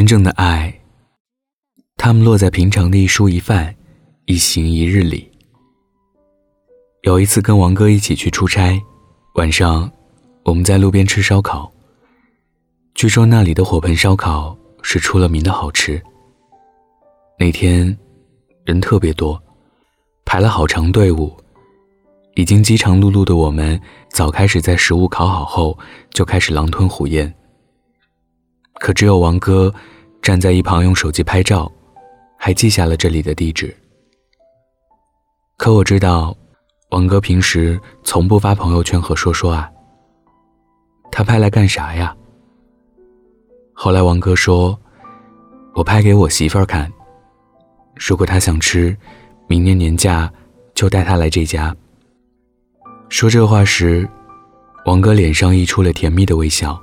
真正的爱，他们落在平常的一蔬一饭、一行一日里。有一次跟王哥一起去出差，晚上我们在路边吃烧烤。据说那里的火盆烧烤是出了名的好吃。那天人特别多，排了好长队伍，已经饥肠辘辘的我们早开始在食物烤好后就开始狼吞虎咽。可只有王哥站在一旁用手机拍照，还记下了这里的地址。可我知道，王哥平时从不发朋友圈和说说啊。他拍来干啥呀？后来王哥说：“我拍给我媳妇儿看，如果她想吃，明年年假就带她来这家。”说这话时，王哥脸上溢出了甜蜜的微笑。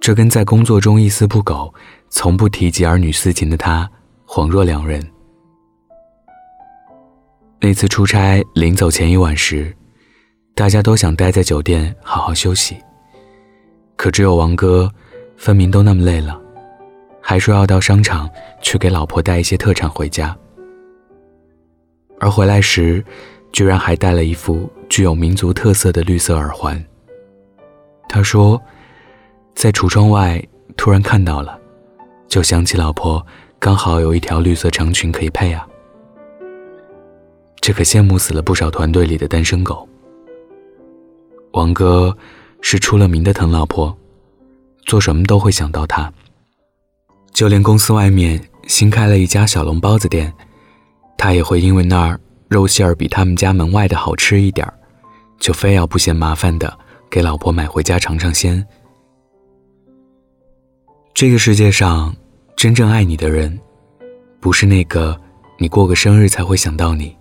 这跟在工作中一丝不苟、从不提及儿女私情的他恍若两人。那次出差临走前一晚时，大家都想待在酒店好好休息，可只有王哥，分明都那么累了，还说要到商场去给老婆带一些特产回家。而回来时，居然还带了一副具有民族特色的绿色耳环。他说。在橱窗外突然看到了，就想起老婆刚好有一条绿色长裙可以配啊。这可羡慕死了不少团队里的单身狗。王哥是出了名的疼老婆，做什么都会想到她。就连公司外面新开了一家小笼包子店，他也会因为那儿肉馅儿比他们家门外的好吃一点儿，就非要不嫌麻烦的给老婆买回家尝尝鲜。这个世界上，真正爱你的人，不是那个你过个生日才会想到你，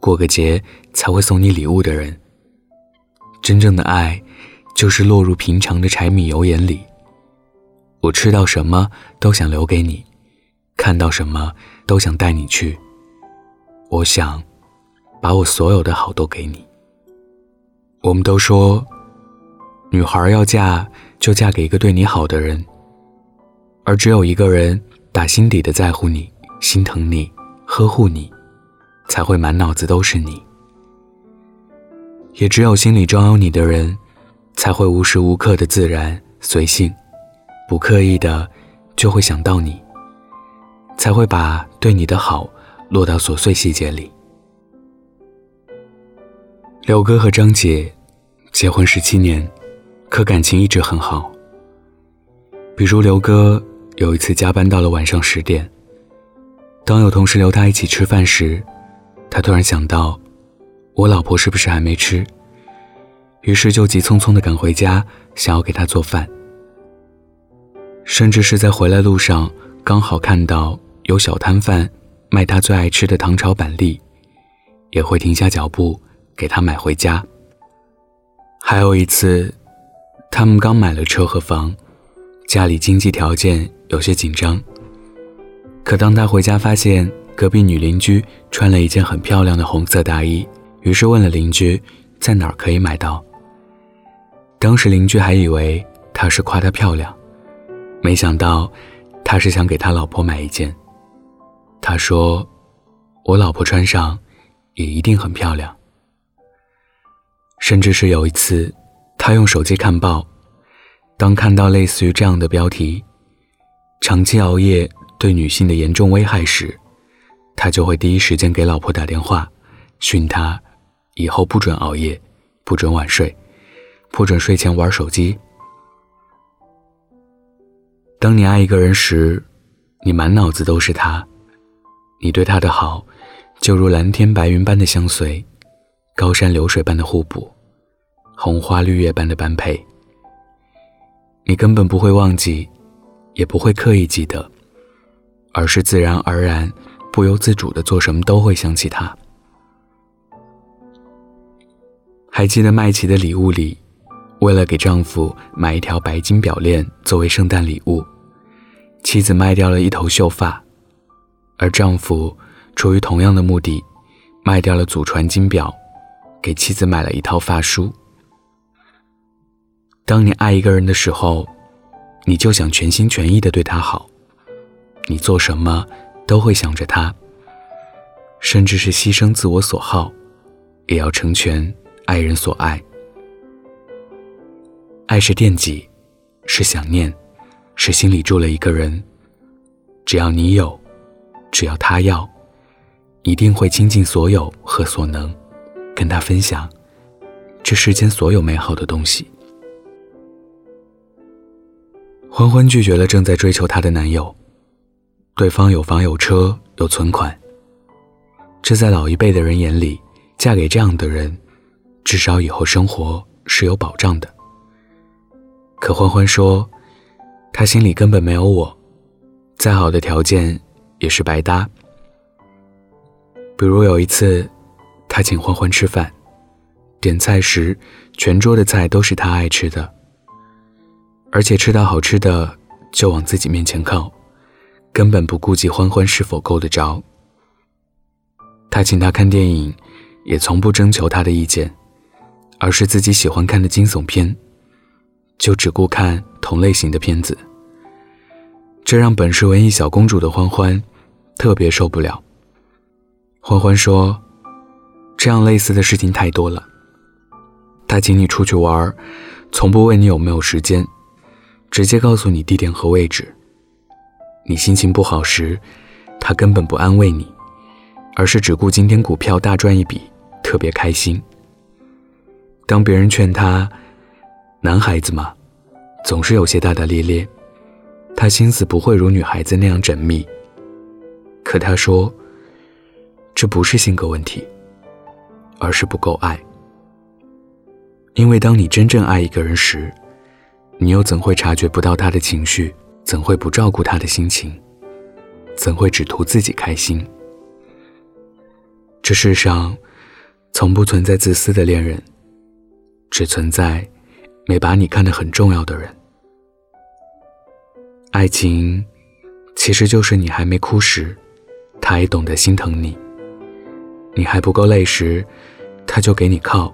过个节才会送你礼物的人。真正的爱，就是落入平常的柴米油盐里。我吃到什么都想留给你，看到什么都想带你去。我想，把我所有的好都给你。我们都说，女孩要嫁就嫁给一个对你好的人。而只有一个人打心底的在乎你、心疼你、呵护你，才会满脑子都是你。也只有心里装有你的人，才会无时无刻的自然随性，不刻意的就会想到你，才会把对你的好落到琐碎细节里。刘哥和张姐结婚十七年，可感情一直很好。比如刘哥。有一次加班到了晚上十点，当有同事留他一起吃饭时，他突然想到，我老婆是不是还没吃？于是就急匆匆地赶回家，想要给她做饭。甚至是在回来路上，刚好看到有小摊贩卖他最爱吃的糖炒板栗，也会停下脚步给他买回家。还有一次，他们刚买了车和房。家里经济条件有些紧张，可当他回家发现隔壁女邻居穿了一件很漂亮的红色大衣，于是问了邻居在哪儿可以买到。当时邻居还以为他是夸她漂亮，没想到他是想给他老婆买一件。他说：“我老婆穿上也一定很漂亮。”甚至是有一次，他用手机看报。当看到类似于这样的标题“长期熬夜对女性的严重危害”时，他就会第一时间给老婆打电话，训她以后不准熬夜，不准晚睡，不准睡前玩手机。当你爱一个人时，你满脑子都是他，你对他的好，就如蓝天白云般的相随，高山流水般的互补，红花绿叶般的般配。你根本不会忘记，也不会刻意记得，而是自然而然、不由自主的做什么都会想起他。还记得麦琪的礼物里，为了给丈夫买一条白金表链作为圣诞礼物，妻子卖掉了一头秀发，而丈夫出于同样的目的，卖掉了祖传金表，给妻子买了一套发梳。当你爱一个人的时候，你就想全心全意的对他好，你做什么都会想着他，甚至是牺牲自我所好，也要成全爱人所爱。爱是惦记，是想念，是心里住了一个人。只要你有，只要他要，一定会倾尽所有和所能，跟他分享这世间所有美好的东西。欢欢拒绝了正在追求她的男友，对方有房有车有存款，这在老一辈的人眼里，嫁给这样的人，至少以后生活是有保障的。可欢欢说，她心里根本没有我，再好的条件也是白搭。比如有一次，他请欢欢吃饭，点菜时，全桌的菜都是他爱吃的。而且吃到好吃的就往自己面前靠，根本不顾及欢欢是否够得着。他请他看电影，也从不征求他的意见，而是自己喜欢看的惊悚片，就只顾看同类型的片子。这让本是文艺小公主的欢欢特别受不了。欢欢说：“这样类似的事情太多了。他请你出去玩，从不问你有没有时间。”直接告诉你地点和位置。你心情不好时，他根本不安慰你，而是只顾今天股票大赚一笔，特别开心。当别人劝他，男孩子嘛，总是有些大大咧咧，他心思不会如女孩子那样缜密。可他说，这不是性格问题，而是不够爱。因为当你真正爱一个人时，你又怎会察觉不到他的情绪？怎会不照顾他的心情？怎会只图自己开心？这世上，从不存在自私的恋人，只存在没把你看得很重要的人。爱情，其实就是你还没哭时，他也懂得心疼你；你还不够累时，他就给你靠。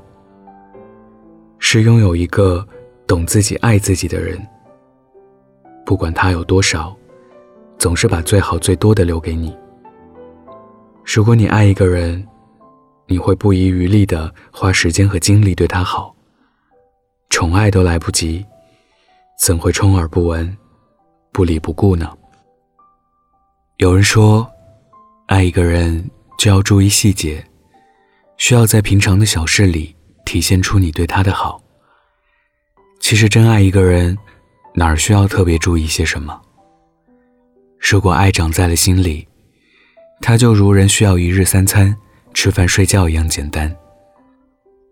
是拥有一个。懂自己、爱自己的人，不管他有多少，总是把最好、最多的留给你。如果你爱一个人，你会不遗余力的花时间和精力对他好，宠爱都来不及，怎会充耳不闻、不理不顾呢？有人说，爱一个人就要注意细节，需要在平常的小事里体现出你对他的好。其实，真爱一个人，哪儿需要特别注意些什么？如果爱长在了心里，他就如人需要一日三餐、吃饭睡觉一样简单。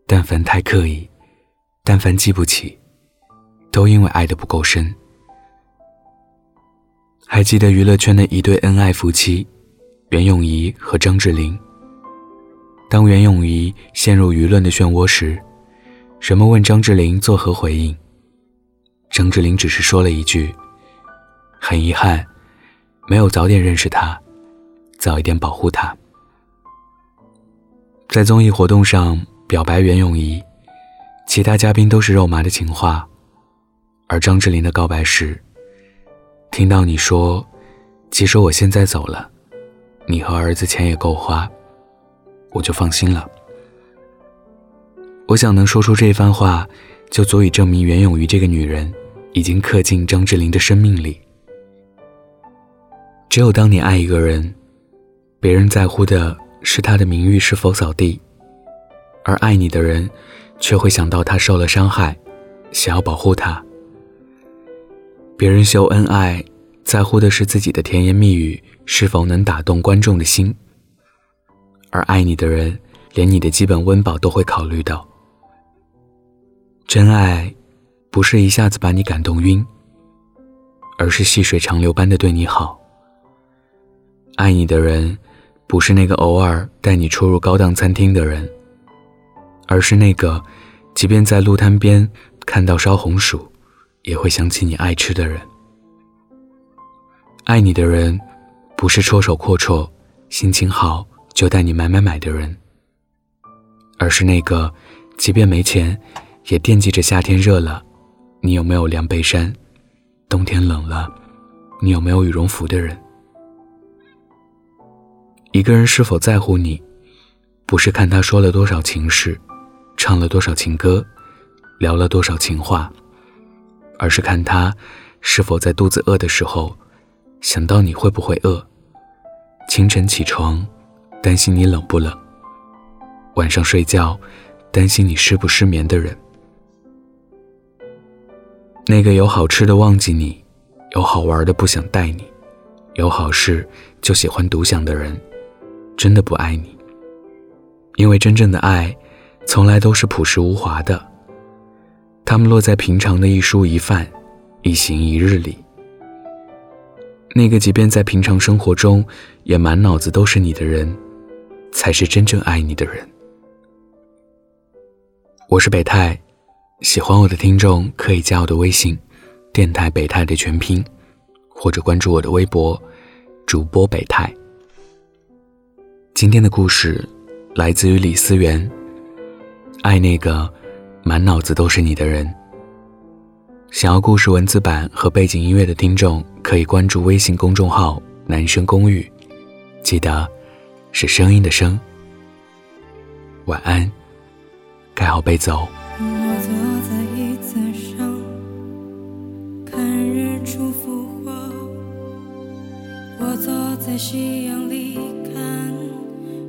但凡太刻意，但凡记不起，都因为爱的不够深。还记得娱乐圈的一对恩爱夫妻，袁咏仪和张智霖。当袁咏仪陷入舆论的漩涡时，人们问张智霖作何回应？张智霖只是说了一句：“很遗憾，没有早点认识他，早一点保护他。”在综艺活动上表白袁咏仪，其他嘉宾都是肉麻的情话，而张智霖的告白是：“听到你说，其实我现在走了，你和儿子钱也够花，我就放心了。”我想能说出这番话，就足以证明袁咏仪这个女人。已经刻进张智霖的生命里。只有当你爱一个人，别人在乎的是他的名誉是否扫地，而爱你的人却会想到他受了伤害，想要保护他。别人秀恩爱，在乎的是自己的甜言蜜语是否能打动观众的心，而爱你的人连你的基本温饱都会考虑到。真爱。不是一下子把你感动晕，而是细水长流般的对你好。爱你的人，不是那个偶尔带你出入高档餐厅的人，而是那个，即便在路摊边看到烧红薯，也会想起你爱吃的人。爱你的人，不是戳手阔绰、心情好就带你买买买的人，而是那个，即便没钱，也惦记着夏天热了。你有没有凉被衫？冬天冷了，你有没有羽绒服的人？一个人是否在乎你，不是看他说了多少情事，唱了多少情歌，聊了多少情话，而是看他是否在肚子饿的时候，想到你会不会饿。清晨起床，担心你冷不冷；晚上睡觉，担心你失不失眠的人。那个有好吃的忘记你，有好玩的不想带你，有好事就喜欢独享的人，真的不爱你。因为真正的爱，从来都是朴实无华的。他们落在平常的一蔬一饭、一行一日里。那个即便在平常生活中也满脑子都是你的人，才是真正爱你的人。我是北泰，喜欢我的听众可以加我的微信“电台北泰”的全拼，或者关注我的微博“主播北泰”。今天的故事来自于李思源，爱那个满脑子都是你的人。想要故事文字版和背景音乐的听众，可以关注微信公众号“男生公寓”，记得是声音的声。晚安，盖好被子哦。我坐在椅子上，看日出复活。我坐在夕阳里，看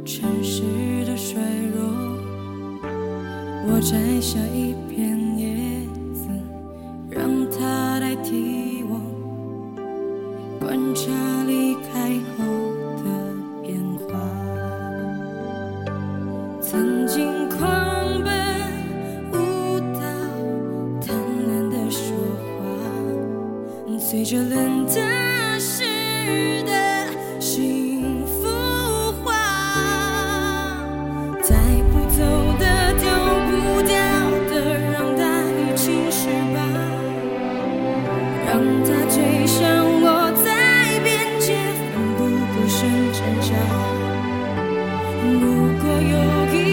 城市的衰弱。我摘下一片叶子。让它代替我观察离开后的变化。曾经这冷的湿的幸福话带不走的丢不掉的让大雨侵蚀吧让它追向我在边界奋不顾身挣扎。如果有一